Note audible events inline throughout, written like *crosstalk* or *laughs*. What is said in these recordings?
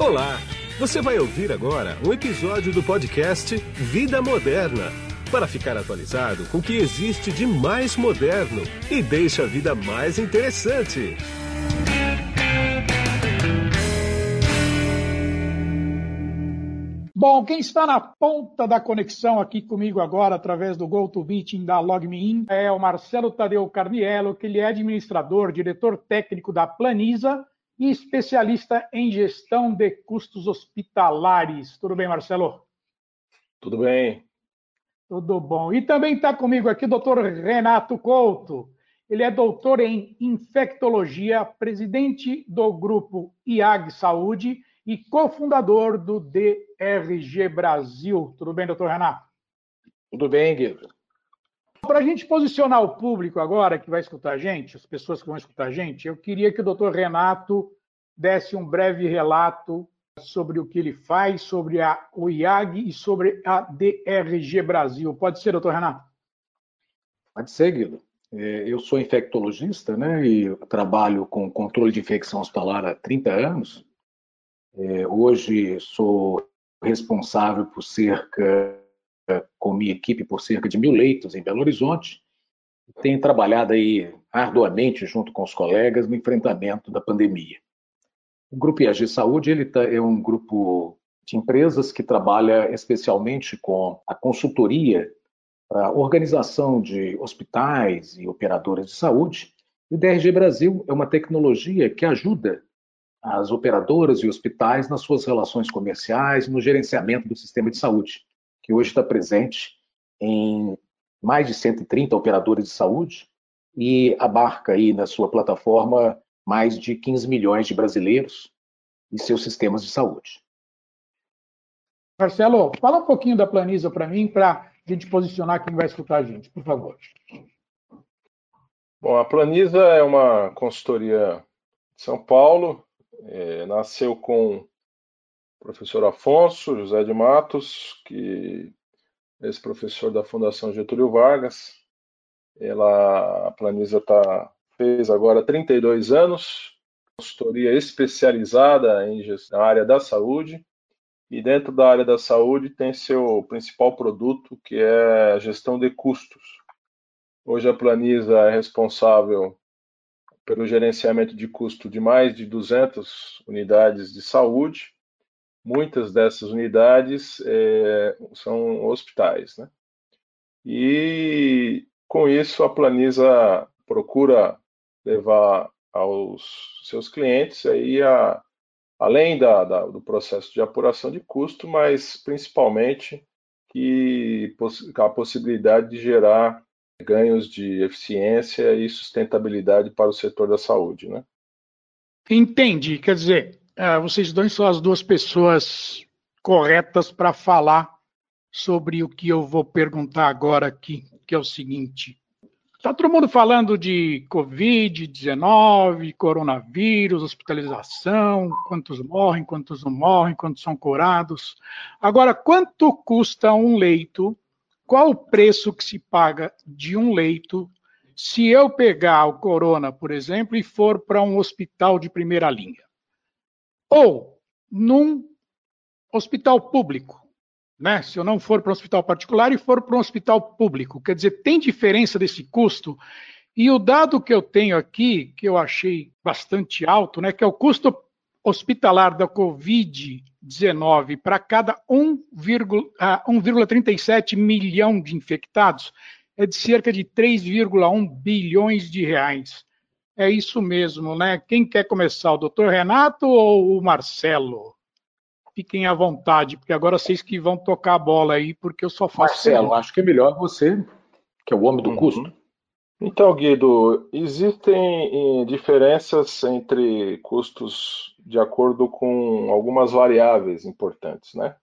Olá! Você vai ouvir agora um episódio do podcast Vida Moderna para ficar atualizado com o que existe de mais moderno e deixa a vida mais interessante. Bom, quem está na ponta da conexão aqui comigo agora, através do GoToMeeting da LogMeIn, é o Marcelo Tadeu Carniello, que ele é administrador, diretor técnico da Planisa e especialista em gestão de custos hospitalares. Tudo bem, Marcelo? Tudo bem. Tudo bom. E também está comigo aqui o doutor Renato Couto. Ele é doutor em infectologia, presidente do grupo IAG Saúde e cofundador do DRG Brasil. Tudo bem, doutor Renato? Tudo bem, Guido. Para a gente posicionar o público agora que vai escutar a gente, as pessoas que vão escutar a gente, eu queria que o doutor Renato desse um breve relato sobre o que ele faz, sobre a, o IAG e sobre a DRG Brasil. Pode ser, doutor Renato? Pode ser, Guido. É, eu sou infectologista né, e trabalho com controle de infecção hospitalar há 30 anos. É, hoje sou responsável por cerca, com minha equipe, por cerca de mil leitos em Belo Horizonte. Tenho trabalhado aí arduamente junto com os colegas no enfrentamento da pandemia. O Grupo IAG Saúde ele tá, é um grupo de empresas que trabalha especialmente com a consultoria para organização de hospitais e operadoras de saúde. E o DRG Brasil é uma tecnologia que ajuda as operadoras e hospitais nas suas relações comerciais, no gerenciamento do sistema de saúde, que hoje está presente em mais de 130 operadores de saúde e abarca aí na sua plataforma mais de 15 milhões de brasileiros e seus sistemas de saúde. Marcelo, fala um pouquinho da Planisa para mim, para a gente posicionar quem vai escutar a gente, por favor. Bom, a Planisa é uma consultoria de São Paulo, é, nasceu com o professor Afonso José de Matos, que é ex-professor da Fundação Getúlio Vargas. Ela, a Planisa tá, fez agora 32 anos, consultoria especializada em gestão, na área da saúde. E dentro da área da saúde tem seu principal produto, que é a gestão de custos. Hoje a Planisa é responsável pelo gerenciamento de custo de mais de 200 unidades de saúde. Muitas dessas unidades é, são hospitais, né? E com isso a Planisa procura levar aos seus clientes aí a, além da, da, do processo de apuração de custo, mas principalmente que a possibilidade de gerar ganhos de eficiência e sustentabilidade para o setor da saúde, né? Entendi. Quer dizer, é, vocês dois são as duas pessoas corretas para falar sobre o que eu vou perguntar agora aqui, que é o seguinte. Está todo mundo falando de Covid-19, coronavírus, hospitalização, quantos morrem, quantos não morrem, quantos são curados. Agora, quanto custa um leito qual o preço que se paga de um leito se eu pegar o corona, por exemplo, e for para um hospital de primeira linha? Ou num hospital público, né? Se eu não for para um hospital particular e for para um hospital público, quer dizer, tem diferença desse custo? E o dado que eu tenho aqui, que eu achei bastante alto, né, que é o custo hospitalar da Covid-19 para cada 1,37 milhão de infectados é de cerca de 3,1 bilhões de reais. É isso mesmo, né? Quem quer começar, o doutor Renato ou o Marcelo? Fiquem à vontade, porque agora vocês que vão tocar a bola aí, porque eu só faço. Marcelo, acho que é melhor você, que é o homem do uhum. custo. Então, Guido, existem eh, diferenças entre custos de acordo com algumas variáveis importantes, né?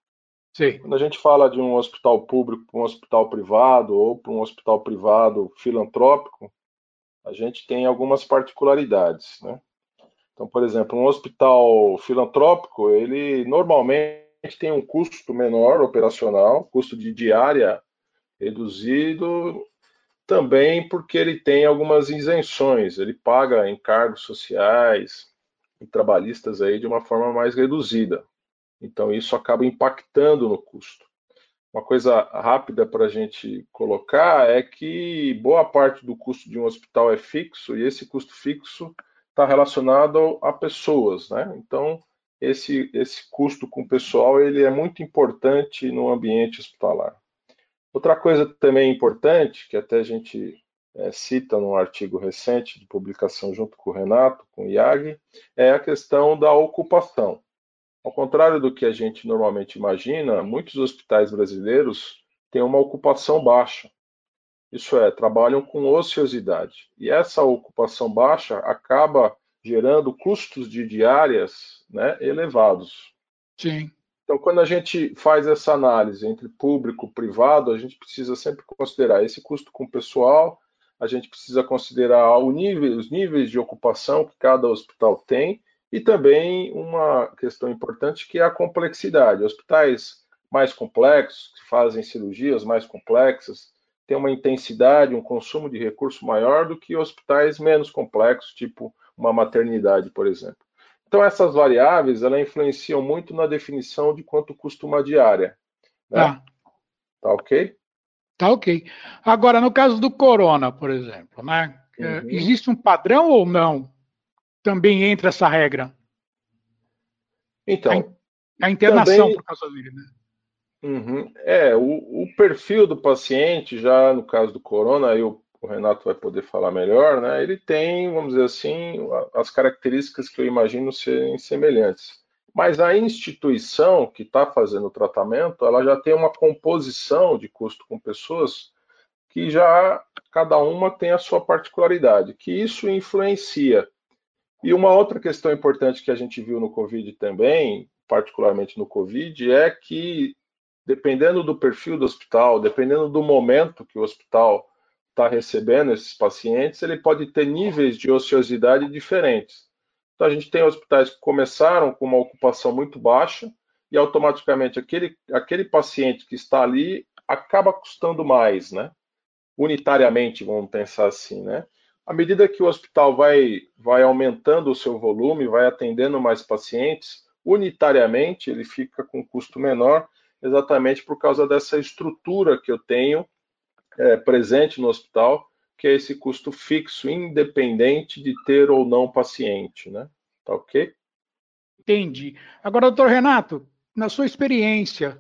Sim. Quando a gente fala de um hospital público para um hospital privado ou para um hospital privado filantrópico, a gente tem algumas particularidades, né? Então, por exemplo, um hospital filantrópico, ele normalmente tem um custo menor operacional, custo de diária reduzido também porque ele tem algumas isenções, ele paga encargos sociais, e trabalhistas aí de uma forma mais reduzida. Então, isso acaba impactando no custo. Uma coisa rápida para a gente colocar é que boa parte do custo de um hospital é fixo e esse custo fixo está relacionado a pessoas, né? Então, esse, esse custo com o pessoal ele é muito importante no ambiente hospitalar. Outra coisa também importante, que até a gente é, cita num artigo recente de publicação junto com o Renato, com o IAG, é a questão da ocupação. Ao contrário do que a gente normalmente imagina, muitos hospitais brasileiros têm uma ocupação baixa. Isso é, trabalham com ociosidade. E essa ocupação baixa acaba gerando custos de diárias né, elevados. Sim. Então, quando a gente faz essa análise entre público e privado, a gente precisa sempre considerar esse custo com o pessoal, a gente precisa considerar nível, os níveis de ocupação que cada hospital tem e também uma questão importante que é a complexidade. Hospitais mais complexos, que fazem cirurgias mais complexas, têm uma intensidade, um consumo de recurso maior do que hospitais menos complexos, tipo uma maternidade, por exemplo. Então, essas variáveis elas influenciam muito na definição de quanto custa uma diária. Né? Tá. Tá ok? Tá ok. Agora, no caso do corona, por exemplo, né? É, uhum. Existe um padrão ou não? Também entra essa regra? Então. A, a internação também... por causa dele, né? Uhum. É, o, o, perfil do paciente, já no caso do corona, eu o Renato vai poder falar melhor, né? Ele tem, vamos dizer assim, as características que eu imagino serem semelhantes. Mas a instituição que está fazendo o tratamento, ela já tem uma composição de custo com pessoas que já cada uma tem a sua particularidade, que isso influencia. E uma outra questão importante que a gente viu no Covid também, particularmente no Covid, é que dependendo do perfil do hospital, dependendo do momento que o hospital está recebendo esses pacientes, ele pode ter níveis de ociosidade diferentes. Então, a gente tem hospitais que começaram com uma ocupação muito baixa e automaticamente aquele, aquele paciente que está ali acaba custando mais, né? Unitariamente, vamos pensar assim, né? À medida que o hospital vai, vai aumentando o seu volume, vai atendendo mais pacientes, unitariamente ele fica com custo menor, exatamente por causa dessa estrutura que eu tenho é, presente no hospital, que é esse custo fixo, independente de ter ou não paciente, né? Tá ok? Entendi. Agora, doutor Renato, na sua experiência,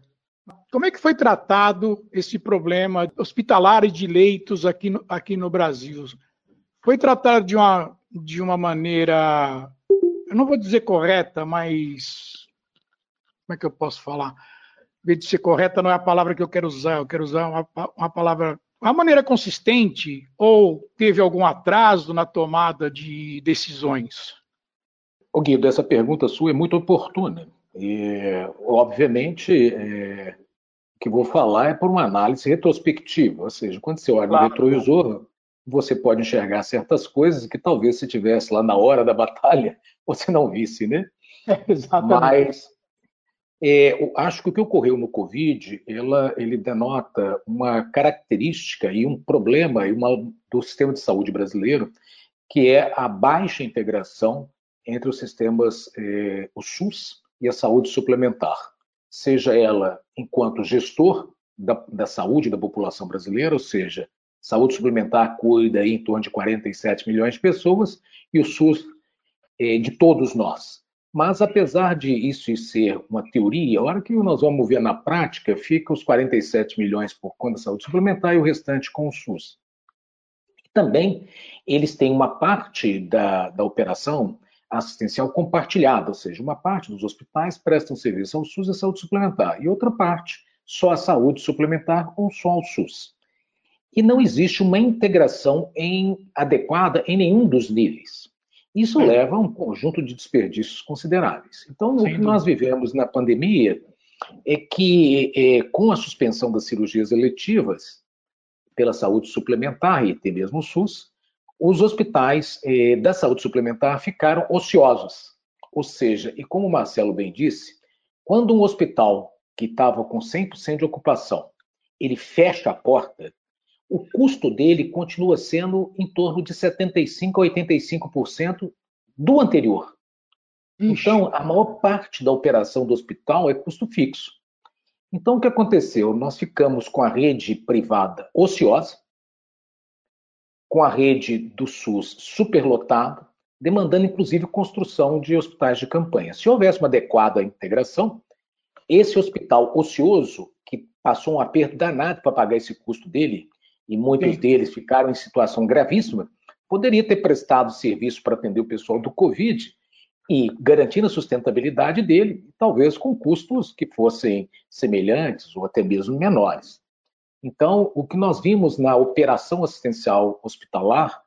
como é que foi tratado esse problema hospitalar e de leitos aqui no, aqui no Brasil? Foi tratado de uma, de uma maneira, eu não vou dizer correta, mas como é que eu posso falar? Ser correta, não é a palavra que eu quero usar, eu quero usar uma, uma palavra a maneira consistente ou teve algum atraso na tomada de decisões? O Guido, essa pergunta sua é muito oportuna. E, obviamente, é, o que vou falar é por uma análise retrospectiva, ou seja, quando você olha claro. no retrovisor, você pode enxergar certas coisas que talvez se tivesse lá na hora da batalha, *laughs* você não visse, né? É, exatamente. Mas é, acho que o que ocorreu no Covid, ela, ele denota uma característica e um problema e uma, do sistema de saúde brasileiro, que é a baixa integração entre os sistemas, é, o SUS e a saúde suplementar, seja ela enquanto gestor da, da saúde da população brasileira, ou seja, saúde suplementar cuida em torno de 47 milhões de pessoas e o SUS é, de todos nós. Mas, apesar de isso ser uma teoria, a hora que nós vamos ver na prática, fica os 47 milhões por conta da saúde suplementar e o restante com o SUS. Também, eles têm uma parte da, da operação assistencial compartilhada, ou seja, uma parte dos hospitais prestam serviço ao SUS e à saúde suplementar, e outra parte só a saúde suplementar ou só ao SUS. E não existe uma integração em, adequada em nenhum dos níveis. Isso é. leva a um conjunto de desperdícios consideráveis. Então, Sem o que nós vivemos na pandemia é que, é, com a suspensão das cirurgias eletivas pela saúde suplementar e até mesmo o SUS, os hospitais é, da saúde suplementar ficaram ociosos. Ou seja, e como o Marcelo bem disse, quando um hospital que estava com 100% de ocupação, ele fecha a porta, o custo dele continua sendo em torno de 75% a 85% do anterior. Ixi. Então, a maior parte da operação do hospital é custo fixo. Então, o que aconteceu? Nós ficamos com a rede privada ociosa, com a rede do SUS superlotada, demandando inclusive construção de hospitais de campanha. Se houvesse uma adequada integração, esse hospital ocioso, que passou um aperto danado para pagar esse custo dele, e muitos Sim. deles ficaram em situação gravíssima, poderia ter prestado serviço para atender o pessoal do Covid e garantindo a sustentabilidade dele, talvez com custos que fossem semelhantes ou até mesmo menores. Então, o que nós vimos na operação assistencial hospitalar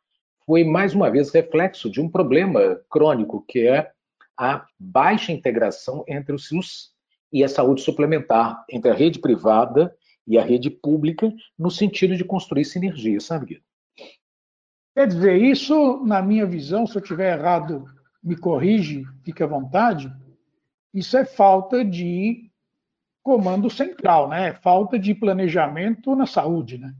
foi, mais uma vez, reflexo de um problema crônico, que é a baixa integração entre o SUS e a saúde suplementar, entre a rede privada e a rede pública, no sentido de construir sinergia, sabe, Guido? Quer dizer, isso, na minha visão, se eu estiver errado, me corrige, fique à vontade, isso é falta de comando central, né? É falta de planejamento na saúde, né?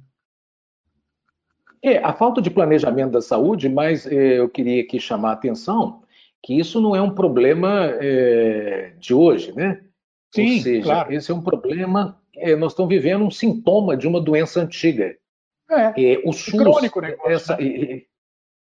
É, a falta de planejamento da saúde, mas é, eu queria aqui chamar a atenção que isso não é um problema é, de hoje, né? Sim, Ou seja, claro. esse é um problema, é, nós estamos vivendo um sintoma de uma doença antiga. É, é o SUS, crônico essa, né?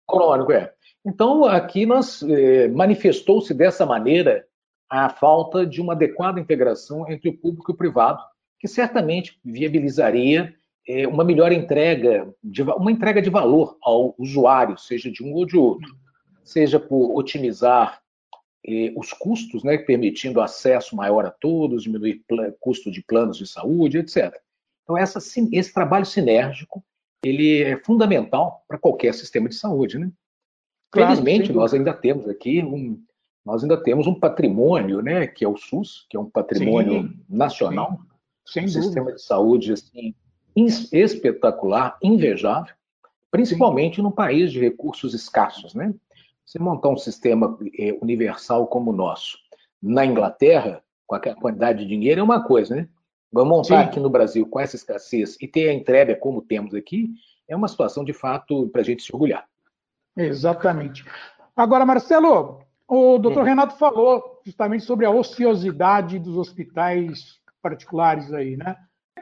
crônico, é. Então, aqui nós eh, manifestou-se dessa maneira a falta de uma adequada integração entre o público e o privado, que certamente viabilizaria eh, uma melhor entrega, de, uma entrega de valor ao usuário, seja de um ou de outro, seja por otimizar os custos, né, permitindo acesso maior a todos, diminuir custo de planos de saúde, etc. Então, essa, esse trabalho sinérgico ele é fundamental para qualquer sistema de saúde, né? Claro, Felizmente, nós ainda temos aqui um, nós ainda temos um patrimônio, né, que é o SUS, que é um patrimônio sim, nacional, sim, um sistema de saúde assim, espetacular, invejável, principalmente sim. num país de recursos escassos, né? Você montar um sistema é, universal como o nosso na Inglaterra, com a quantidade de dinheiro, é uma coisa, né? Vamos montar aqui no Brasil com essa escassez e ter a entrega como temos aqui, é uma situação de fato para a gente se orgulhar. Exatamente. Agora, Marcelo, o doutor Renato falou justamente sobre a ociosidade dos hospitais particulares aí, né?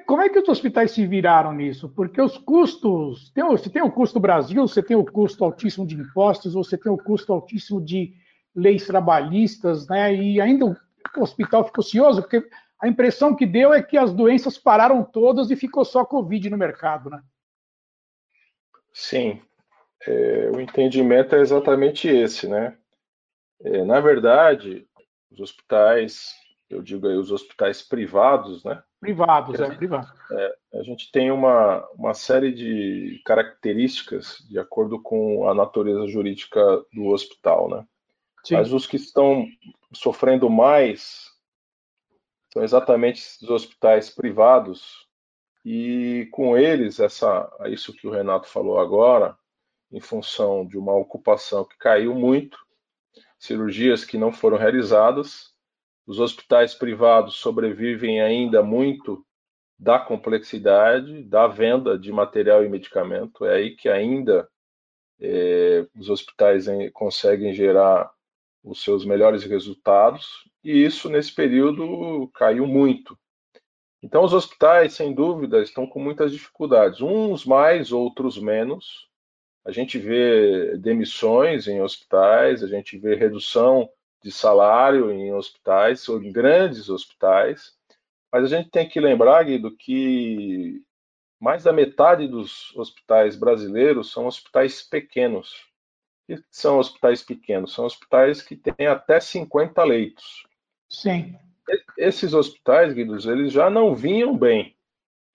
Como é que os hospitais se viraram nisso? Porque os custos, tem, você tem o custo Brasil, você tem o custo altíssimo de impostos, você tem o custo altíssimo de leis trabalhistas, né? E ainda o hospital ficou ocioso, porque a impressão que deu é que as doenças pararam todas e ficou só Covid no mercado, né? Sim, é, o entendimento é exatamente esse, né? É, na verdade, os hospitais, eu digo aí os hospitais privados, né? Privados, é, privado. É, a gente tem uma, uma série de características de acordo com a natureza jurídica do hospital, né? Sim. Mas os que estão sofrendo mais são exatamente os hospitais privados e com eles essa isso que o Renato falou agora em função de uma ocupação que caiu muito, cirurgias que não foram realizadas. Os hospitais privados sobrevivem ainda muito da complexidade da venda de material e medicamento. É aí que ainda é, os hospitais conseguem gerar os seus melhores resultados, e isso nesse período caiu muito. Então, os hospitais, sem dúvida, estão com muitas dificuldades, uns mais, outros menos, a gente vê demissões em hospitais, a gente vê redução de salário em hospitais, ou em grandes hospitais, mas a gente tem que lembrar, Guido, que mais da metade dos hospitais brasileiros são hospitais pequenos. O que são hospitais pequenos? São hospitais que têm até 50 leitos. Sim. Esses hospitais, Guido, eles já não vinham bem,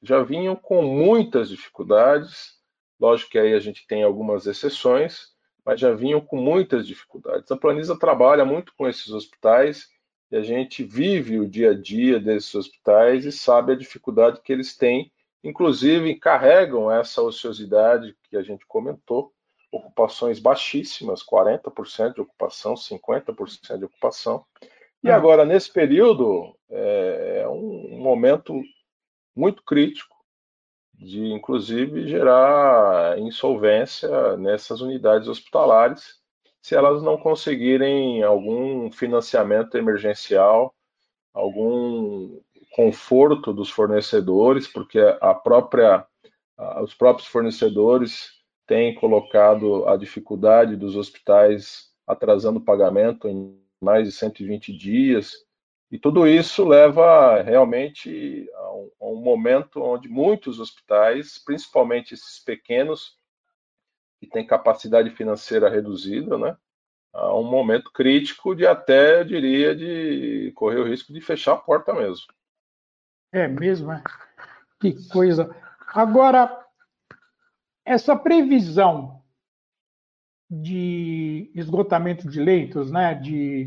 já vinham com muitas dificuldades, Lógico que aí a gente tem algumas exceções, mas já vinham com muitas dificuldades. A Planisa trabalha muito com esses hospitais e a gente vive o dia a dia desses hospitais e sabe a dificuldade que eles têm, inclusive carregam essa ociosidade que a gente comentou, ocupações baixíssimas, 40% de ocupação, 50% de ocupação. E é. agora, nesse período, é, é um momento muito crítico de inclusive gerar insolvência nessas unidades hospitalares se elas não conseguirem algum financiamento emergencial, algum conforto dos fornecedores, porque a própria, os próprios fornecedores têm colocado a dificuldade dos hospitais atrasando o pagamento em mais de 120 dias. E tudo isso leva realmente a um, a um momento onde muitos hospitais, principalmente esses pequenos, que têm capacidade financeira reduzida, né? A um momento crítico de até, eu diria, de correr o risco de fechar a porta mesmo. É mesmo, é? Que coisa. Agora, essa previsão de esgotamento de leitos, né, de,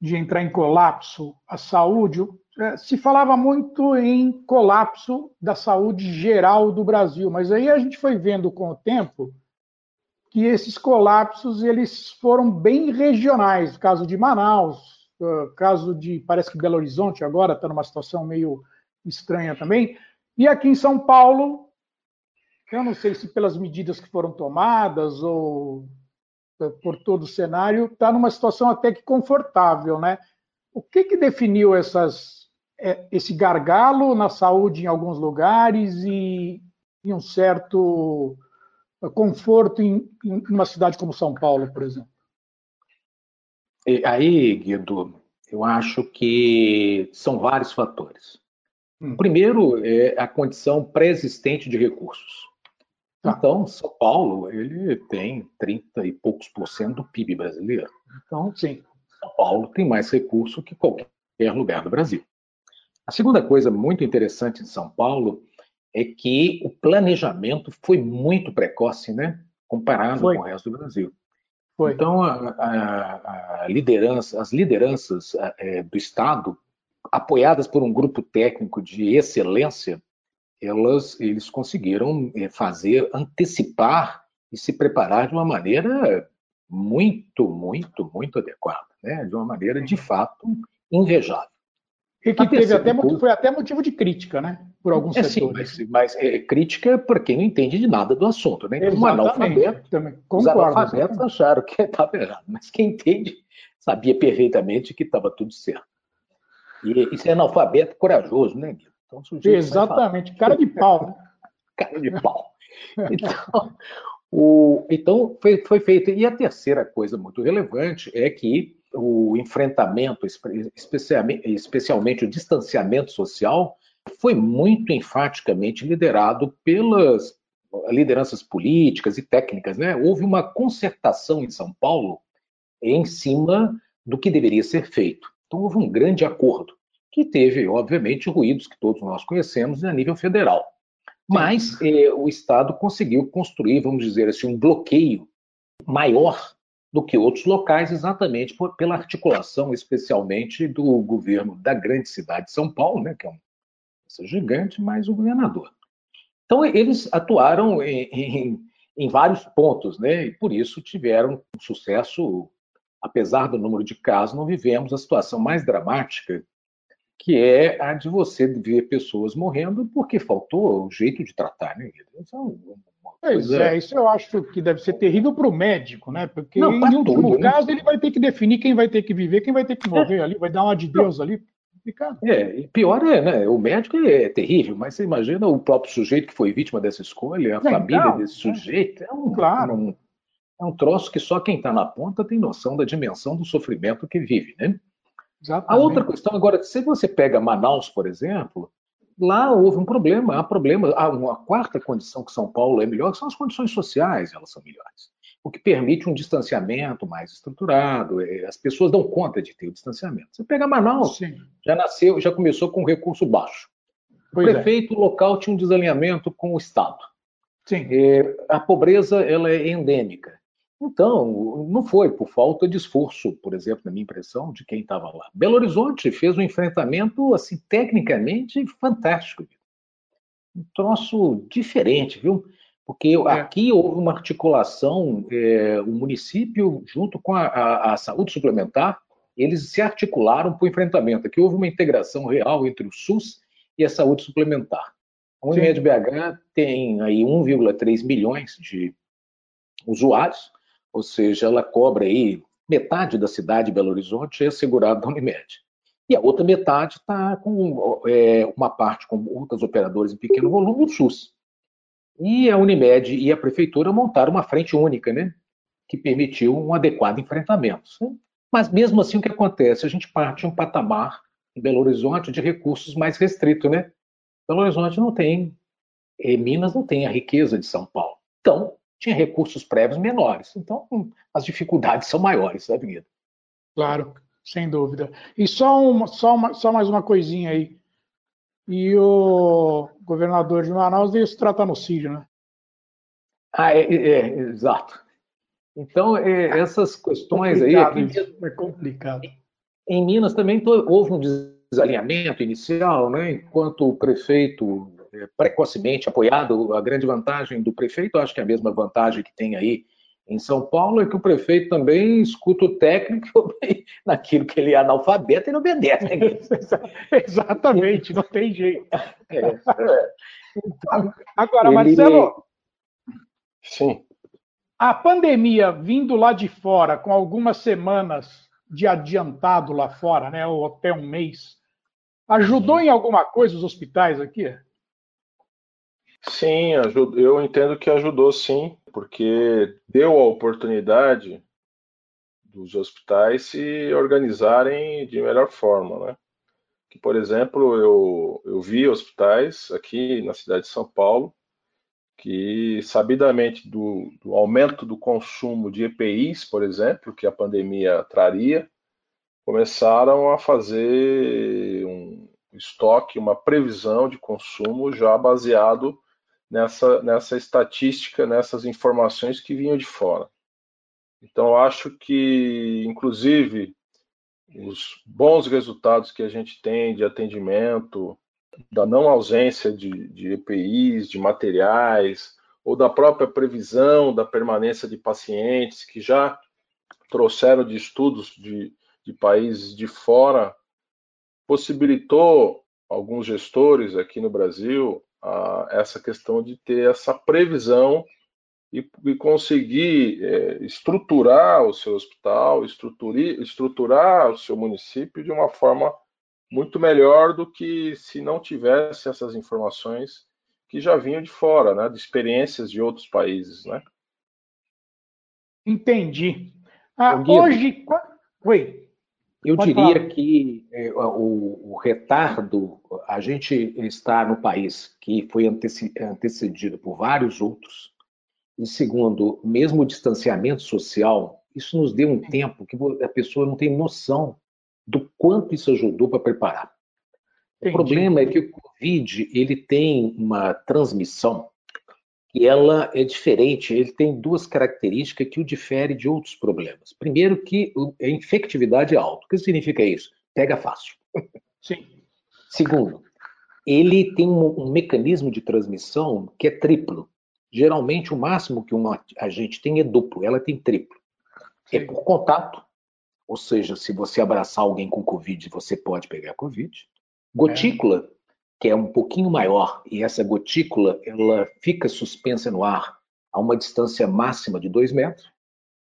de entrar em colapso a saúde, é, se falava muito em colapso da saúde geral do Brasil, mas aí a gente foi vendo com o tempo que esses colapsos eles foram bem regionais. O caso de Manaus, o caso de, parece que Belo Horizonte agora está numa situação meio estranha também. E aqui em São Paulo, eu não sei se pelas medidas que foram tomadas ou por todo o cenário, está numa situação até que confortável, né? O que, que definiu essas, é, esse gargalo na saúde em alguns lugares e, e um certo conforto em, em uma cidade como São Paulo, por exemplo? Aí, Guido, eu acho que são vários fatores. Hum. Primeiro é a condição pré-existente de recursos. Tá. Então, São Paulo ele tem 30 e poucos por cento do PIB brasileiro. Então, sim, São Paulo tem mais recurso que qualquer lugar do Brasil. A segunda coisa muito interessante em São Paulo é que o planejamento foi muito precoce, né? Comparado foi. com o resto do Brasil. Foi. Então, a, a, a liderança, as lideranças é, do Estado, apoiadas por um grupo técnico de excelência, elas, eles conseguiram é, fazer, antecipar e se preparar de uma maneira muito, muito, muito adequada, né? de uma maneira de fato invejável. E que teve até, foi até motivo de crítica, né? Por alguns é, setores. Sim, mas, mas é, crítica para quem não entende de nada do assunto, né? Um analfabeto, também. Concordo, os analfabetos acharam que *laughs* estava errado, mas quem entende sabia perfeitamente que estava tudo certo. E isso é analfabeto corajoso, né, Guilherme? Então, Exatamente, cara de pau. Né? *laughs* cara de pau. Então, o, então foi, foi feito. E a terceira coisa muito relevante é que o enfrentamento, especialmente, especialmente o distanciamento social, foi muito enfaticamente liderado pelas lideranças políticas e técnicas. Né? Houve uma concertação em São Paulo em cima do que deveria ser feito. Então, houve um grande acordo, que teve, obviamente, ruídos que todos nós conhecemos a nível federal. Mas eh, o Estado conseguiu construir, vamos dizer assim, um bloqueio maior do que outros locais, exatamente por, pela articulação, especialmente do governo da grande cidade de São Paulo, né, que é um gigante, mas o governador. Então, eles atuaram em, em, em vários pontos, né, e por isso tiveram um sucesso, apesar do número de casos, não vivemos a situação mais dramática, que é a de você ver pessoas morrendo porque faltou o jeito de tratar, né? Isso é Pois é. é, isso eu acho que deve ser terrível para o médico, né? Porque não, em último tudo, né? caso né? ele vai ter que definir quem vai ter que viver, quem vai ter que morrer é. ali, vai dar uma de Deus ali. É, e pior é, né? O médico é terrível, mas você imagina o próprio sujeito que foi vítima dessa escolha, a família então, desse é. sujeito. É um, claro. um, é um troço que só quem está na ponta tem noção da dimensão do sofrimento que vive, né? Exatamente. A outra questão, agora, se você pega Manaus, por exemplo, lá houve um problema, há problema. Há uma quarta condição que São Paulo é melhor, são as condições sociais, elas são melhores. O que permite um distanciamento mais estruturado, é, as pessoas dão conta de ter o distanciamento. Você pega Manaus, Sim. já nasceu, já começou com recurso baixo. Pois o é. prefeito é. local tinha um desalinhamento com o Estado. Sim. É, a pobreza ela é endêmica. Então, não foi por falta de esforço, por exemplo, na minha impressão, de quem estava lá. Belo Horizonte fez um enfrentamento, assim, tecnicamente fantástico. Um troço diferente, viu? Porque é. aqui houve uma articulação, é, o município, junto com a, a, a, saúde suplementar, eles se articularam para o enfrentamento. Aqui houve uma integração real entre o SUS e a saúde suplementar. A Unimed BH tem aí 1,3 milhões de usuários, ou seja, ela cobre aí metade da cidade de Belo Horizonte é segurada da Unimed. E a outra metade está com é, uma parte com outras operadoras em pequeno volume, o SUS. E a Unimed e a Prefeitura montaram uma frente única, né? Que permitiu um adequado enfrentamento. Mas mesmo assim, o que acontece? A gente parte de um patamar em Belo Horizonte de recursos mais restrito, né? Belo Horizonte não tem, eh, Minas não tem a riqueza de São Paulo. Então, tinha recursos prévios menores. Então, hum, as dificuldades são maiores da vida. Claro, sem dúvida. E só, uma, só, uma, só mais uma coisinha aí. E o governador de Manaus veio se tratar no Sírio, né? Ah, é, é, é exato. Então, é, essas questões aí. É complicado. Em Minas também houve um desalinhamento inicial, né? enquanto o prefeito precocemente apoiado, a grande vantagem do prefeito, acho que é a mesma vantagem que tem aí em São Paulo, é que o prefeito também escuta o técnico *laughs* naquilo que ele é analfabeto e não obedece. *laughs* Exatamente, não tem jeito. *laughs* É, é. Então, Agora, ele... Marcelo. Sim. A pandemia vindo lá de fora, com algumas semanas de adiantado lá fora, né, ou até um mês, ajudou em alguma coisa os hospitais aqui? Sim, eu entendo que ajudou sim, porque deu a oportunidade dos hospitais se organizarem de melhor forma, né? Que, por exemplo, eu, eu vi hospitais aqui na cidade de São Paulo que, sabidamente do, do aumento do consumo de EPIs, por exemplo, que a pandemia traria, começaram a fazer um estoque, uma previsão de consumo já baseado nessa, nessa estatística, nessas informações que vinham de fora. Então, acho que, inclusive, os bons resultados que a gente tem de atendimento, da não ausência de, de EPIs, de materiais, ou da própria previsão da permanência de pacientes que já trouxeram de estudos de, de países de fora, possibilitou alguns gestores aqui no Brasil a, essa questão de ter essa previsão e, e conseguir é, estruturar o seu hospital, estruturar o seu município de uma forma muito melhor do que se não tivesse essas informações que já vinham de fora, né, de experiências de outros países, né? Entendi. Ah, hoje, oi. Eu Pode diria falar. que é, o, o, retardo, a gente está no país que foi antecedido por vários outros, e segundo, mesmo o distanciamento social, isso nos deu um tempo que a pessoa não tem noção do quanto isso ajudou para preparar. Entendi. O problema é que o Covid ele tem uma transmissão que ela é diferente, ele tem duas características que o difere de outros problemas. Primeiro que a infectividade é alta. O que significa isso? Pega fácil. Sim. Segundo, ele tem um, um mecanismo de transmissão que é triplo. Geralmente o máximo que uma agente tem é duplo, ela tem triplo. É Sim. É por contato, ou seja, se você abraçar alguém com Covid, você pode pegar Covid. Gotícula, é que é um pouquinho maior, e essa gotícula ela fica suspensa no ar a uma distância máxima de 2 metros,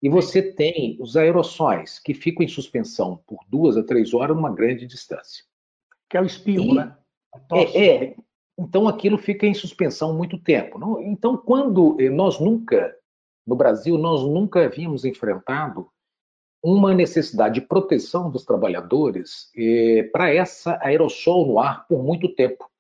e você tem os aerossóis, que ficam em suspensão por duas a três horas numa grande distância. Que é o espirro, né? É, é, então aquilo fica em suspensão muito tempo. Não? Então, quando eh, nós nunca, no Brasil, nós nunca havíamos enfrentado uma necessidade de proteção dos trabalhadores eh, para essa aerossol no ar por muito tempo.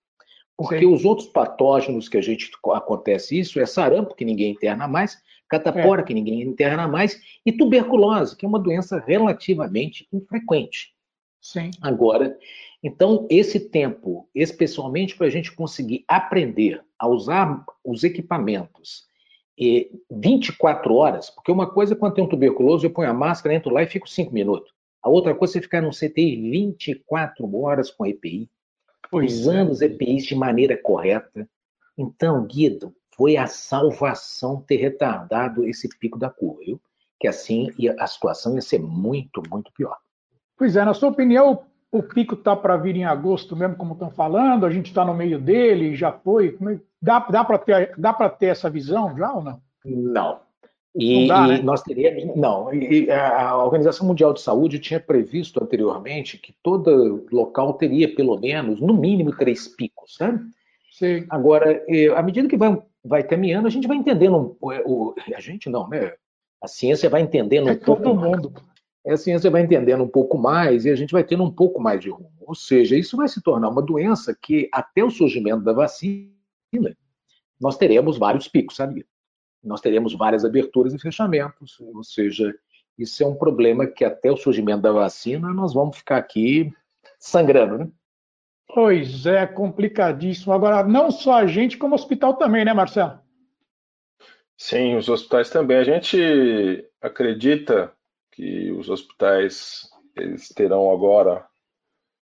Porque Sim. os outros patógenos que a gente acontece isso é sarampo, que ninguém interna mais, catapora, é. que ninguém interna mais, e tuberculose, que é uma doença relativamente infrequente. Sim. Agora, então, esse tempo, especialmente para a gente conseguir aprender a usar os equipamentos 24 horas, porque uma coisa é quando tem um tuberculoso, eu ponho a máscara, entro lá e fico 5 minutos. A outra coisa é você ficar no CTI 24 horas com EPI, pois usando é. os EPIs de maneira correta. Então, Guido, foi a salvação ter retardado esse pico da curva, viu? Que assim a situação ia ser muito, muito pior. Pois é, na sua opinião, o pico está para vir em agosto mesmo, como estão falando? A gente está no meio dele, já foi? É, dá, dá para ter, dá ter essa visão já ou não? Não. E, dá, né? e nós teríamos. Não, a Organização Mundial de Saúde tinha previsto anteriormente que todo local teria pelo menos, no mínimo, três picos, sabe? Sim. Agora, à medida que vai, vai caminhando, a gente vai entendendo. O, a gente não, né? A ciência vai entendendo é um pouco. Todo mundo. A ciência vai entendendo um pouco mais e a gente vai tendo um pouco mais de rumo. Ou seja, isso vai se tornar uma doença que, até o surgimento da vacina, nós teremos vários picos, sabe? nós teremos várias aberturas e fechamentos, ou seja, isso é um problema que até o surgimento da vacina nós vamos ficar aqui sangrando, né? Pois é, complicadíssimo. Agora, não só a gente, como o hospital também, né, Marcelo? Sim, os hospitais também. A gente acredita que os hospitais eles terão agora,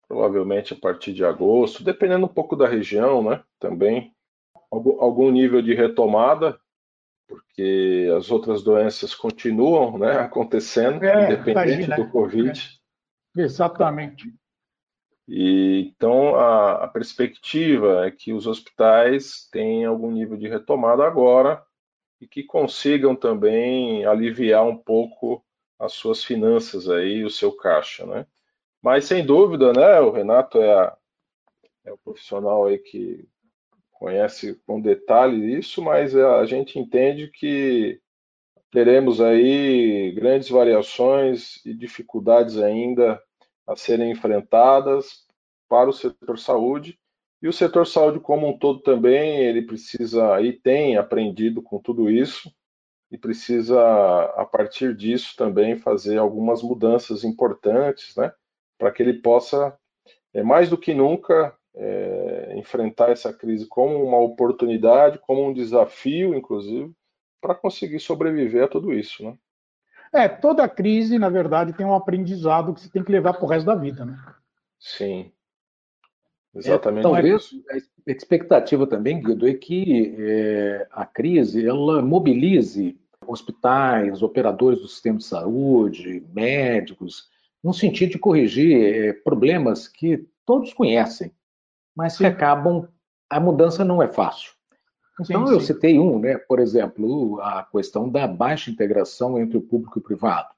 provavelmente a partir de agosto, dependendo um pouco da região, né? Também algum nível de retomada porque as outras doenças continuam né, acontecendo, é, independente imagina, do Covid. É. Exatamente. E, então, a, a, perspectiva é que os hospitais tenham algum nível de retomada agora e que consigam também aliviar um pouco as suas finanças aí, o seu caixa, né? Mas, sem dúvida, né, o Renato é, a, é o profissional aí que conhece com detalhe isso, mas a gente entende que teremos aí grandes variações e dificuldades ainda a serem enfrentadas para o setor saúde. E o setor saúde como um todo também, ele precisa e tem aprendido com tudo isso e precisa a partir disso também fazer algumas mudanças importantes, né, para que ele possa é, mais do que nunca é, enfrentar essa crise como uma oportunidade, como um desafio, inclusive, para conseguir sobreviver a tudo isso, né? É, toda crise, na verdade, tem um aprendizado que você tem que levar para o resto da vida, né? Sim. Exatamente. É, talvez a expectativa também, Guido, é que é, a crise ela mobilize hospitais, operadores do sistema de saúde, médicos, no sentido de corrigir é, problemas que todos conhecem, mas que acabam. A mudança não é fácil. Então, sim, eu citei um, né? por exemplo, a questão da baixa integração entre o público e o privado.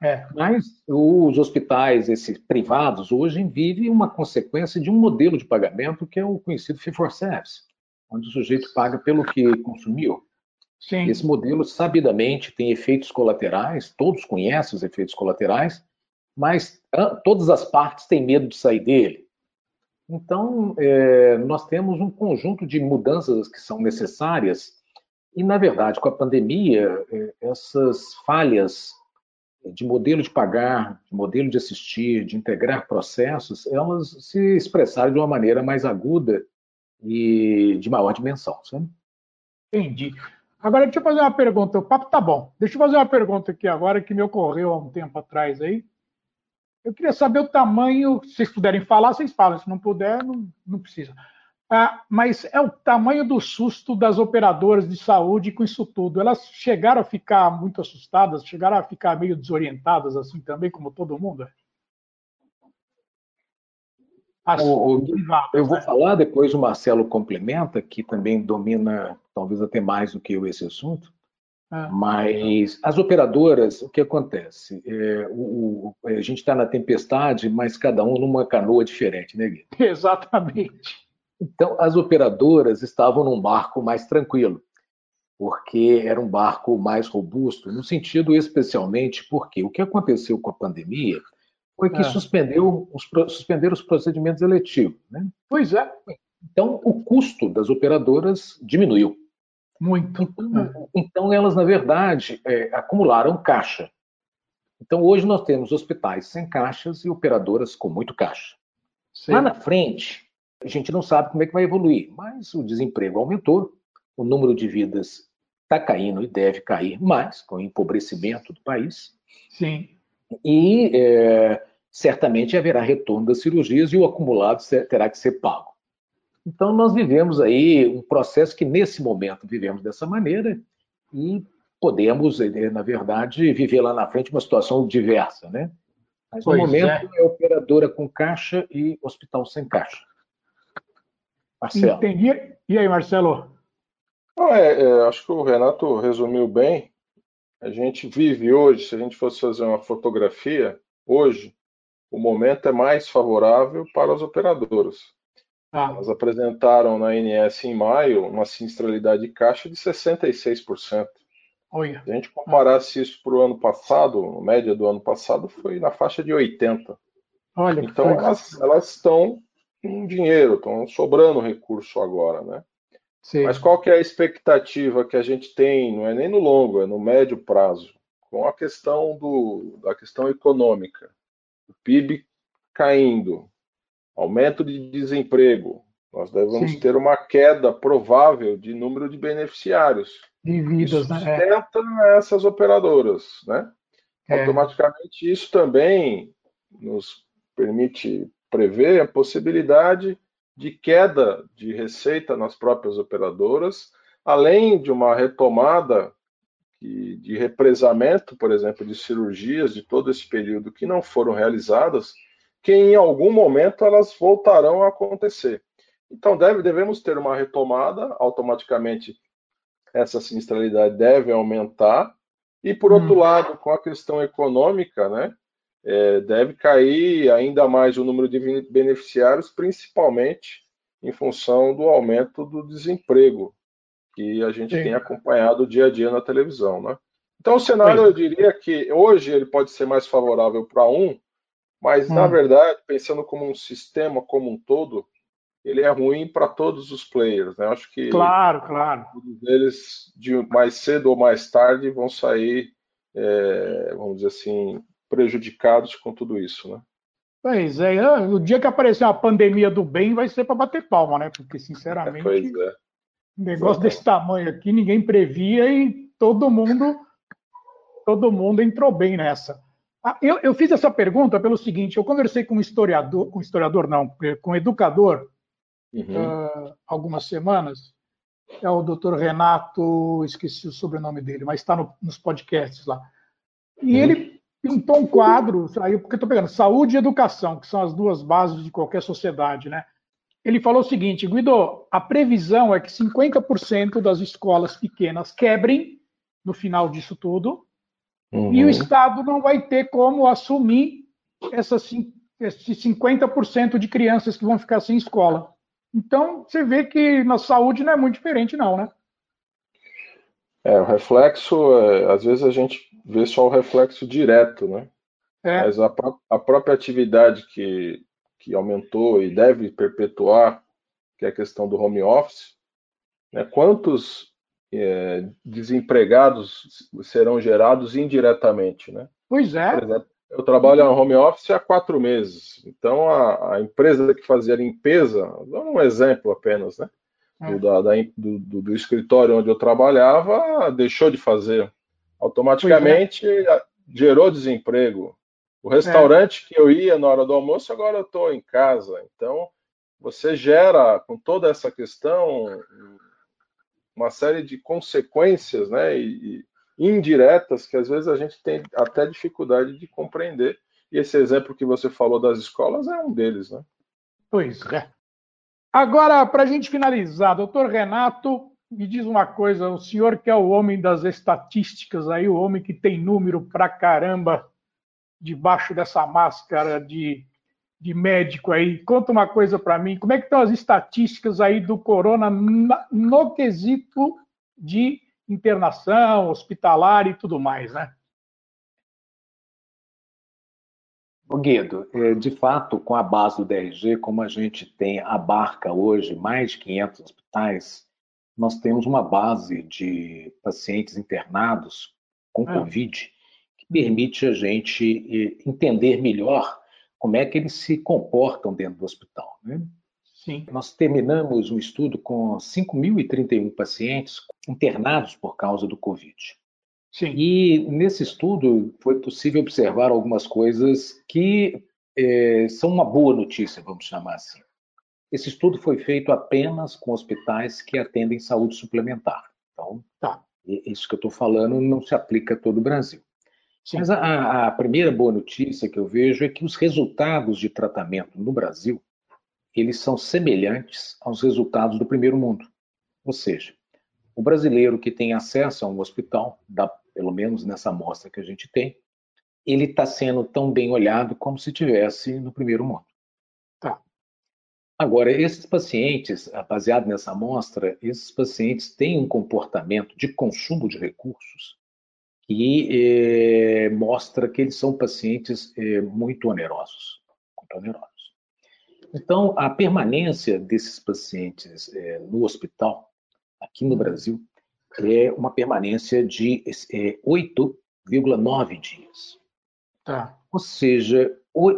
É. Mas os hospitais, esses privados, hoje vivem uma consequência de um modelo de pagamento que é o conhecido fee-for-service, onde o sujeito paga pelo que consumiu. Sim. Esse modelo, sabidamente, tem efeitos colaterais, todos conhecem os efeitos colaterais, mas todas as partes têm medo de sair dele. Então, é, nós temos um conjunto de mudanças que são necessárias, e, na verdade, com a pandemia, é, essas falhas de modelo de pagar, de modelo de assistir, de integrar processos, elas se expressaram de uma maneira mais aguda e de maior dimensão. Sabe? Entendi. Agora, deixa eu fazer uma pergunta. O papo tá bom. Deixa eu fazer uma pergunta aqui agora que me ocorreu há um tempo atrás aí. Eu queria saber o tamanho, se vocês puderem falar, vocês falam, se não puder, não, não precisa. Ah, mas é o tamanho do susto das operadoras de saúde com isso tudo. Elas chegaram a ficar muito assustadas, chegaram a ficar meio desorientadas, assim também, como todo mundo? As o, eu vou né? falar, depois o Marcelo complementa, que também domina talvez até mais do que eu esse assunto. Ah. Mas as operadoras, o que acontece? É, o, o, a gente está na tempestade, mas cada um numa canoa diferente, né, Gui? *laughs* Exatamente. Então, as operadoras estavam num barco mais tranquilo, porque era um barco mais robusto, no sentido especialmente porque o que aconteceu com a pandemia foi que ah. suspendeu os, suspenderam os procedimentos eletivos. Né? Pois é. Então, o custo das operadoras diminuiu. Muito. Então, então elas, na verdade, é, acumularam caixa. Então, hoje nós temos hospitais sem caixas e operadoras com muito caixa. Sim. Lá na frente, a gente não sabe como é que vai evoluir, mas o desemprego aumentou, o número de vidas está caindo e deve cair mais com o empobrecimento do país. Sim. E é, certamente haverá retorno das cirurgias e o acumulado terá que ser pago. Então, nós vivemos aí um processo que, nesse momento, vivemos dessa maneira e podemos, eh, na verdade, viver lá na frente uma situação diversa, né? Mas, no momento, é. é operadora com caixa e hospital sem caixa. Marcelo. Entendi. E aí, Marcelo? é, é, acho que o Renato resumiu bem. a gente vive hoje, se a gente fosse fazer uma fotografia, hoje, o momento é mais favorável para as operadoras. Ah. Elas apresentaram na ANS em maio uma sinistralidade de caixa de 66%. Olha. Se a gente comparasse isso para o ano passado, a média do ano passado foi na faixa de 80%. Olha, então elas, elas estão com dinheiro, estão sobrando recurso agora, né? Sim. Mas qual que é a expectativa que a gente tem, não é nem no longo, é no médio prazo, com a questão do, da questão econômica, o PIB caindo, aumento de desemprego, nós devemos Sim. ter uma queda provável de número de beneficiários. De vidas, né? sustenta essas operadoras, né? É. Automaticamente isso também nos permite prever a possibilidade de queda de receita nas próprias operadoras, além de uma retomada de represamento, por exemplo, de cirurgias de todo esse período que não foram realizadas, que em algum momento elas voltarão a acontecer. Então, deve, devemos ter uma retomada, automaticamente essa sinistralidade deve aumentar, e por outro hum. lado, com a questão econômica, né, é, deve cair ainda mais o número de beneficiários, principalmente em função do aumento do desemprego, que a gente Sim. tem acompanhado dia a dia na televisão. Né? Então, o cenário, eu diria que hoje ele pode ser mais favorável para um, mas, hum. na verdade, pensando como um sistema como um todo, ele é ruim para todos os players. Né? Acho que claro, claro. todos eles, de mais cedo ou mais tarde, vão sair, é, vamos dizer assim, prejudicados com tudo isso. Né? Pois é, o dia que aparecer a pandemia do bem vai ser para bater palma, né? Porque, *laughs* sinceramente, é. um negócio desse tamanho aqui ninguém previa e todo mundo todo mundo entrou bem nessa. Ah, eu, eu, fiz essa pergunta pelo seguinte: eu conversei com um historiador, com um historiador não, com um educador, uhum. uh, algumas semanas. É o doutor Renato, esqueci o sobrenome dele, mas está no, nos podcasts lá. E uhum. ele pintou um quadro, aí, porque estou pegando saúde e educação, que são as duas bases de qualquer sociedade, né? Ele falou o seguinte, Guido, a previsão é que 50% das escolas pequenas quebrem no final disso tudo, Uhum. E o Estado não vai ter como assumir essas, esse 50% de crianças que vão ficar sem escola. Então, você vê que na saúde não é muito diferente, não, né? É, o reflexo, é, às vezes a gente vê só o reflexo direto, né? É. Mas a, a própria atividade que, que aumentou e deve perpetuar, que é a questão do home office, né? quantos é, desempregados serão gerados indiretamente, né? Pois é. Por exemplo, eu trabalho no home office há quatro meses, então a, a empresa que fazia limpeza, dando um exemplo apenas, né? É. Do, da, da, do, do, escritório onde eu trabalhava, deixou de fazer. Automaticamente é. gerou desemprego. O restaurante é. que eu ia na hora do almoço, agora eu estou em casa. Então, você gera, com toda essa questão, uma série de consequências né, e, e indiretas que às vezes a gente tem até dificuldade de compreender. E esse exemplo que você falou das escolas é um deles, né? Pois é. Agora, para a gente finalizar, doutor Renato, me diz uma coisa: o senhor que é o homem das estatísticas aí, o homem que tem número pra caramba debaixo dessa máscara de de médico aí, conta uma coisa para mim, como é que estão as estatísticas aí do corona no quesito de internação, hospitalar e tudo mais, né? Guido, é, de fato, com a base do DRG, como a gente tem abarca hoje mais de 500 hospitais, nós temos uma base de pacientes internados com é. Covid que permite a gente é, entender melhor como é que eles se comportam dentro do hospital. Né? Sim. Nós terminamos um estudo com 5.031 pacientes internados por causa do Covid. Sim. E nesse estudo foi possível observar algumas coisas que é, são uma boa notícia, vamos chamar assim. Esse estudo foi feito apenas com hospitais que atendem saúde suplementar. Então, tá. isso que eu estou falando não se aplica a todo o Brasil. Sim. Mas a, a, primeira boa notícia que eu vejo é que os resultados de tratamento no Brasil eles são semelhantes aos resultados do primeiro mundo. Ou seja, o brasileiro que tem acesso a um hospital da pelo menos nessa amostra que a gente tem, ele está sendo tão bem olhado como se tivesse no primeiro mundo. Tá. Agora, esses pacientes, baseado nessa amostra, esses pacientes têm um comportamento de consumo de recursos que eh, mostra que eles são pacientes eh, muito onerosos, muito onerosos. Então, a permanência desses pacientes eh, no hospital, aqui no Brasil, é uma permanência de 8,9 dias. Tá. Ou seja,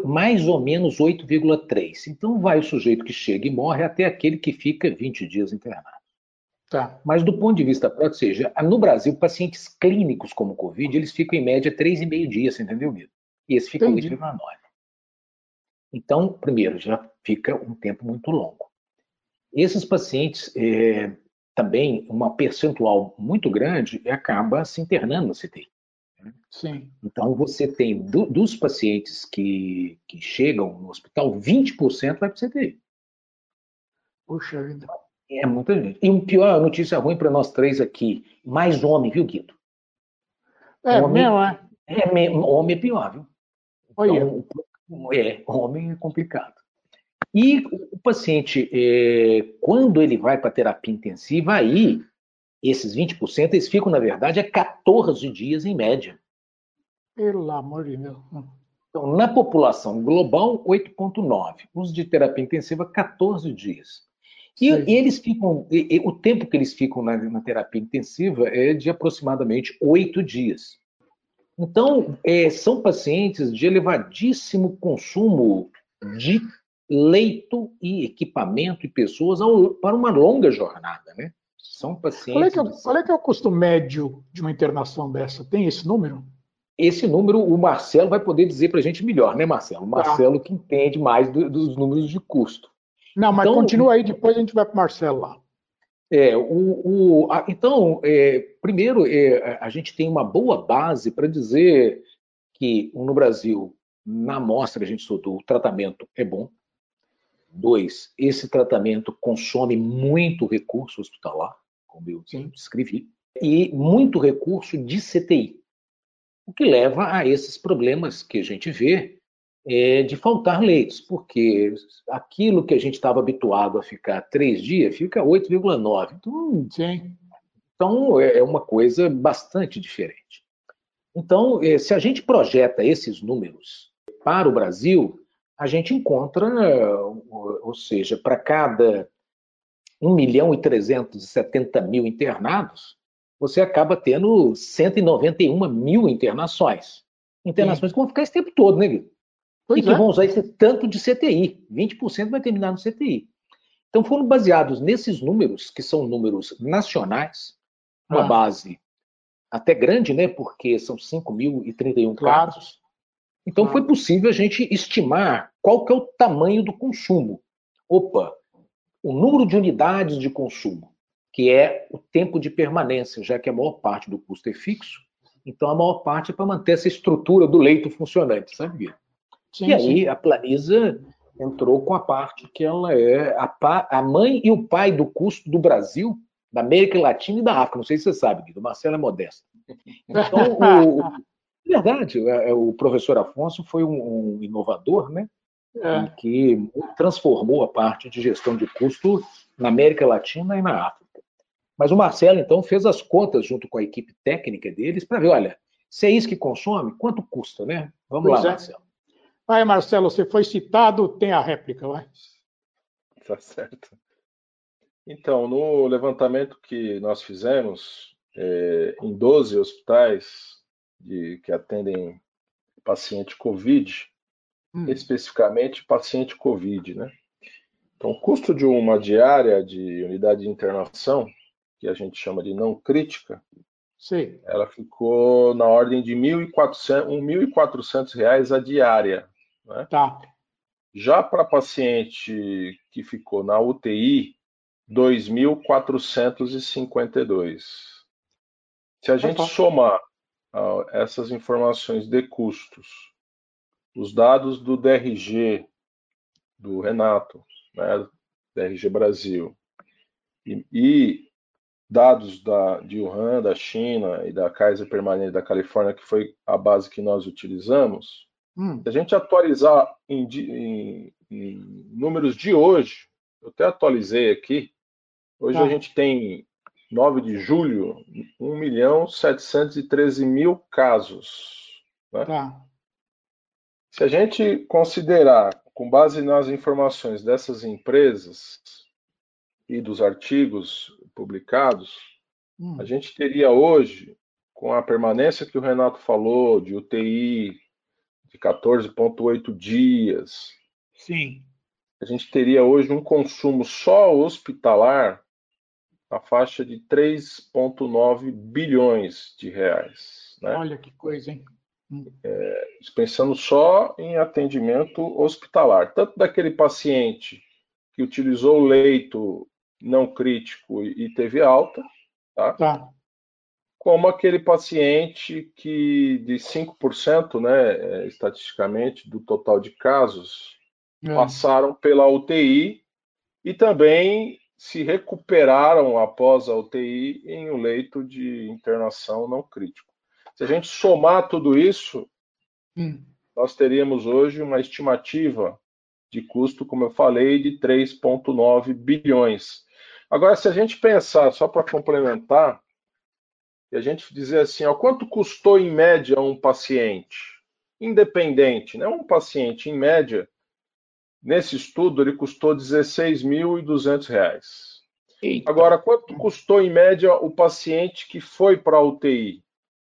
mais ou menos 8,3. Então, vai o sujeito que chega e morre até aquele que fica 20 dias internado. Tá. Mas do ponto de vista prático, ou seja, no Brasil, pacientes clínicos como Covid, eles ficam em média 3,5 dias, você entendeu, Guido? E esse fica 8,9. Então, primeiro, já fica um tempo muito longo. Esses pacientes, é, também, uma percentual muito grande acaba se internando no CTI. Sim. Então, você tem, do, dos pacientes que, que chegam no hospital, 20% vai para o CTI. Puxa vida. É muita gente. E uma pior notícia ruim para nós três aqui: mais homem, viu, Guido? É, homem, mesmo, é? é? Homem é pior, viu? Então, é, homem é complicado. E o paciente, é, quando ele vai para terapia intensiva, aí esses 20%, eles ficam, na verdade, a 14 dias em média. Pelo amor de Deus. Então, na população global, 8,9. Os de terapia intensiva, 14 dias. E, e eles ficam, e, e, o tempo que eles ficam na, na, terapia intensiva é de aproximadamente oito dias. Então, é, são pacientes de elevadíssimo consumo de leito e equipamento e pessoas ao, para uma longa jornada, né? São pacientes. Qual é, que é, qual é, que é o custo médio de uma internação dessa? Tem esse número? Esse número o Marcelo vai poder dizer para a gente melhor, né, Marcelo? O tá. Marcelo ah. que entende mais do, dos números de custo. Não, mas então, continua aí, depois a gente vai para o Marcelo lá. É, o, o a, então, é, primeiro, é, a gente tem uma boa base para dizer que no Brasil, na amostra que a gente estudou, o tratamento é bom. Dois, esse tratamento consome muito recurso hospitalar, como eu Sim. descrevi, e muito recurso de CTI, o que leva a esses problemas que a gente vê é, de faltar leitos, porque aquilo que a gente estava habituado a ficar três dias fica 8,9. Então, então é, é uma coisa bastante diferente. Então, é, se a gente projeta esses números para o Brasil, a gente encontra, ou seja, para cada 1 milhão e 370 mil internados, você acaba tendo 191 mil internações. Internações Sim. que vão ficar esse tempo todo, né, Guilherme? Pois e que é. vão usar esse tanto de CTI. 20% vai terminar no CTI. Então foram baseados nesses números, que são números nacionais, uma ah. base até grande, né? Porque são 5.031 claro. casos. Então foi possível a gente estimar qual que é o tamanho do consumo. Opa, o número de unidades de consumo, que é o tempo de permanência, já que a maior parte do custo é fixo, então a maior parte é para manter essa estrutura do leito funcionante, sabe? E aí a Planisa entrou com a parte que ela é a, pa, a mãe e o pai do custo do Brasil, da América Latina e da África. Não sei se você sabe, o Marcelo é modesto. Então, o, *laughs* Verdade, é, é, o professor Afonso foi um, um inovador, né? É. que transformou a parte de gestão de custo na América Latina e na África. Mas o Marcelo, então, fez as contas junto com a equipe técnica deles para ver, olha, se é isso que consome, quanto custa, né? Vamos pois lá, é. Marcelo. Vai, Marcelo, você foi citado, tem a réplica, vai. Tá certo. Então, no levantamento que nós fizemos, é, em 12 hospitais de, que atendem paciente COVID, hum. especificamente paciente COVID, né? Então, o custo de uma diária de unidade de internação, que a gente chama de não crítica, Sim. ela ficou na ordem de R$ 1.400 a diária. Né? Tá. Já para paciente que ficou na UTI, 2.452. Se a gente tá. somar essas informações de custos, os dados do DRG, do Renato, né, DRG Brasil, e, e dados da, de Wuhan, da China e da Kaiser Permanente da Califórnia, que foi a base que nós utilizamos, hum. se a gente atualizar em, em, em, números de hoje, eu até atualizei aqui, hoje tá. a gente tem 9 de julho, 1 milhão 713 mil casos. Né? Tá. Se a gente considerar, com base nas informações dessas empresas e dos artigos publicados, hum. a gente teria hoje, com a permanência que o Renato falou, de UTI de 14,8 dias. Sim. A gente teria hoje um consumo só hospitalar na faixa de 3,9 bilhões de reais. Né? Olha que coisa, hein? É, pensando só em atendimento hospitalar, tanto daquele paciente que utilizou o leito não crítico e teve alta, tá? tá. Como aquele paciente que de 5%, né, é, estatisticamente, do total de casos, é. passaram pela UTI e também se recuperaram após a UTI em um leito de internação não crítico. Se a gente somar tudo isso, hum. nós teríamos hoje uma estimativa de custo, como eu falei, de 3,9 bilhões. Agora, se a gente pensar, só para complementar, e a gente dizer assim, ó, quanto custou em média um paciente independente, né? Um paciente em média, nesse estudo, ele custou R$ 16.200. Agora, quanto custou em média o paciente que foi para a UTI?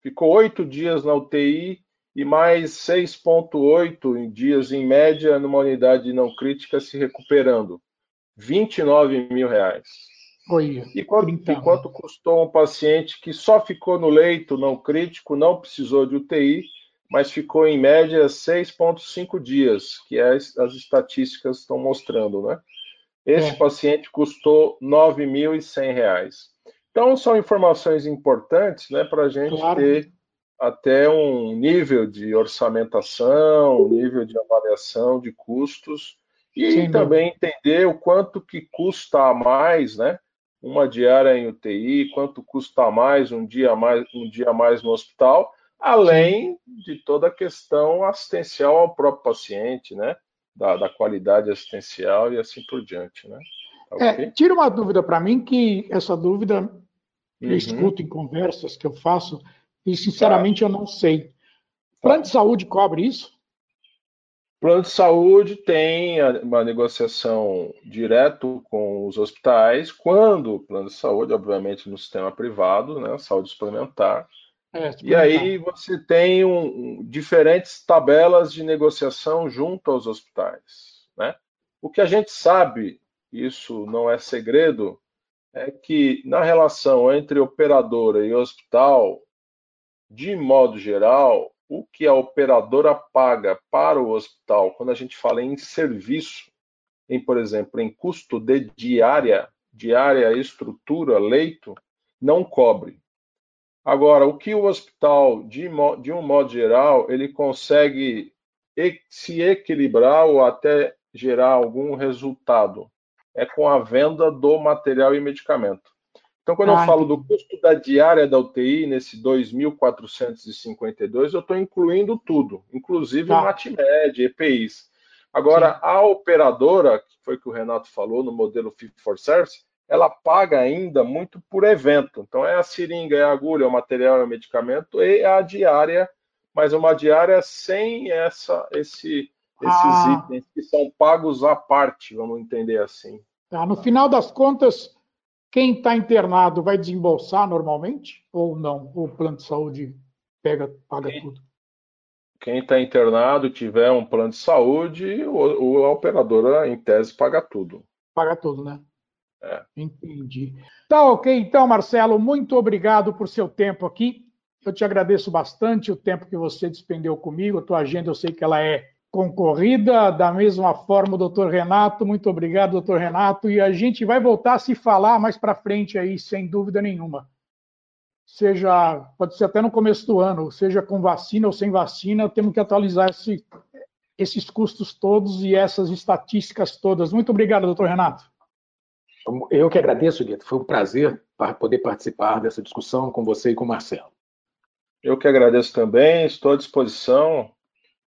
Ficou oito dias na UTI e mais 6,8 dias em média numa unidade não crítica se recuperando. 29 mil reais. Oi, e, quanto, e quanto custou um paciente que só ficou no leito não crítico, não precisou de UTI, mas ficou em média 6,5 dias, que é as, as estatísticas estão mostrando, né? Esse é. paciente custou R$ 9.100. Então, são informações importantes né, para a gente claro. ter até um nível de orçamentação, um nível de avaliação de custos e Sim, também entender o quanto que custa a mais, né? Uma diária em UTI, quanto custa mais um dia a mais, um dia mais no hospital, além de toda a questão assistencial ao próprio paciente, né? Da, da qualidade assistencial e assim por diante, né? Tá é, tira uma dúvida para mim, que essa dúvida uhum. eu escuto em conversas que eu faço, e sinceramente tá. eu não sei. Plano de saúde cobre isso? Plano de saúde tem uma negociação direto com os hospitais, quando o plano de saúde, obviamente, no sistema privado, né, saúde suplementar. É, e aí você tem um, um, diferentes tabelas de negociação junto aos hospitais. Né? O que a gente sabe, isso não é segredo, é que na relação entre operadora e hospital, de modo geral, o que a operadora paga para o hospital, quando a gente fala em serviço, em, por exemplo, em custo de diária, diária, estrutura, leito, não cobre. Agora, o que o hospital, de, de um modo geral, ele consegue se equilibrar ou até gerar algum resultado é com a venda do material e medicamento. Então, quando ah, eu falo do custo da diária da UTI, nesse 2.452, eu estou incluindo tudo, inclusive tá. MATMED, EPIs. Agora, Sim. a operadora, que foi que o Renato falou no modelo Fit for Service, ela paga ainda muito por evento. Então, é a seringa, é a agulha, é o material, é o medicamento e a diária, mas uma diária sem essa, esse, esses ah. itens que são pagos à parte, vamos entender assim. Tá, no final das contas, quem está internado vai desembolsar normalmente ou não? O plano de saúde pega, paga quem, tudo? Quem está internado tiver um plano de saúde, o, o, a operadora, em tese, paga tudo. Paga tudo, né? É. Entendi. Tá ok, então, Marcelo, muito obrigado por seu tempo aqui. Eu te agradeço bastante o tempo que você despendeu comigo. A tua agenda eu sei que ela é concorrida. Da mesma forma, o doutor Renato, muito obrigado, doutor Renato. E a gente vai voltar a se falar mais para frente aí, sem dúvida nenhuma. Seja, pode ser até no começo do ano, seja com vacina ou sem vacina, temos que atualizar esse, esses custos todos e essas estatísticas todas. Muito obrigado, doutor Renato. Eu que agradeço, Guito. Foi um prazer poder participar dessa discussão com você e com o Marcelo. Eu que agradeço também. Estou à disposição.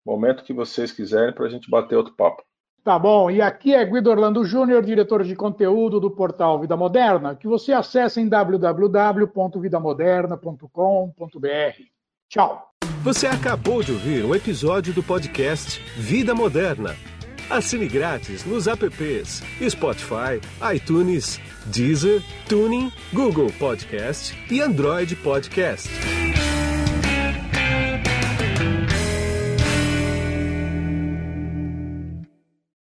Momento que vocês quiserem para a gente bater outro papo. Tá bom. E aqui é Guido Orlando Júnior, diretor de conteúdo do portal Vida Moderna, que você acessa em www.vidamoderna.com.br. Tchau. Você acabou de ouvir um episódio do podcast Vida Moderna. Assine grátis nos apps Spotify, iTunes, Deezer, Tuning, Google Podcast e Android Podcast.